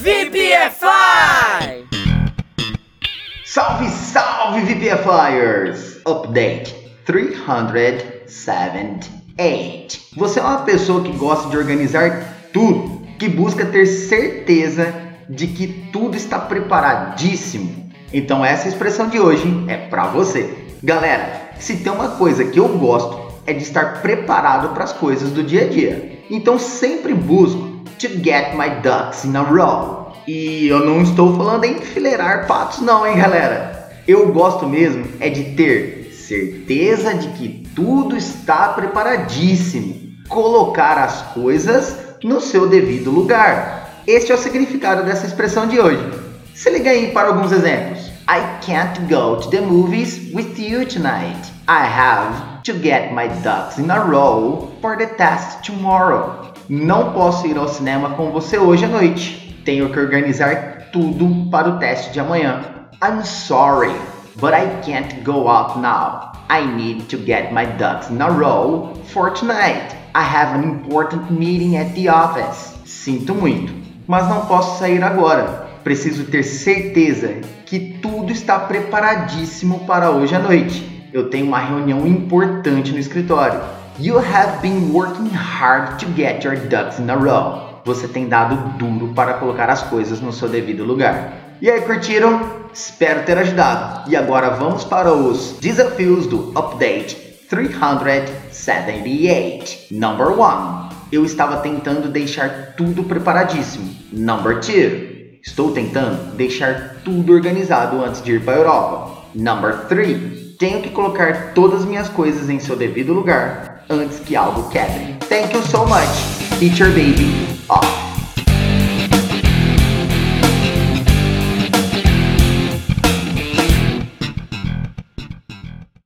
VPFI! Salve, salve VPFIers! Update 378. Você é uma pessoa que gosta de organizar tudo, que busca ter certeza de que tudo está preparadíssimo. Então essa expressão de hoje é para você. Galera, se tem uma coisa que eu gosto é de estar preparado para as coisas do dia a dia. Então sempre busco to get my ducks in a row. E eu não estou falando em enfileirar patos não, hein, galera. Eu gosto mesmo é de ter certeza de que tudo está preparadíssimo. Colocar as coisas no seu devido lugar. Este é o significado dessa expressão de hoje. Se liga aí para alguns exemplos. I can't go to the movies with you tonight. I have to get my ducks in a row for the test tomorrow. Não posso ir ao cinema com você hoje à noite. Tenho que organizar tudo para o teste de amanhã. I'm sorry, but I can't go out now. I need to get my ducks in a row for tonight. I have an important meeting at the office. Sinto muito, mas não posso sair agora. Preciso ter certeza que tudo está preparadíssimo para hoje à noite. Eu tenho uma reunião importante no escritório. You have been working hard to get your ducks in a row. Você tem dado duro para colocar as coisas no seu devido lugar. E aí, curtiram? Espero ter ajudado. E agora vamos para os desafios do Update 378. Number 1. Eu estava tentando deixar tudo preparadíssimo. Number 2. Estou tentando deixar tudo organizado antes de ir para a Europa. Number 3. Tenho que colocar todas as minhas coisas em seu devido lugar antes que algo quebre. Thank you so much. Teacher Baby off.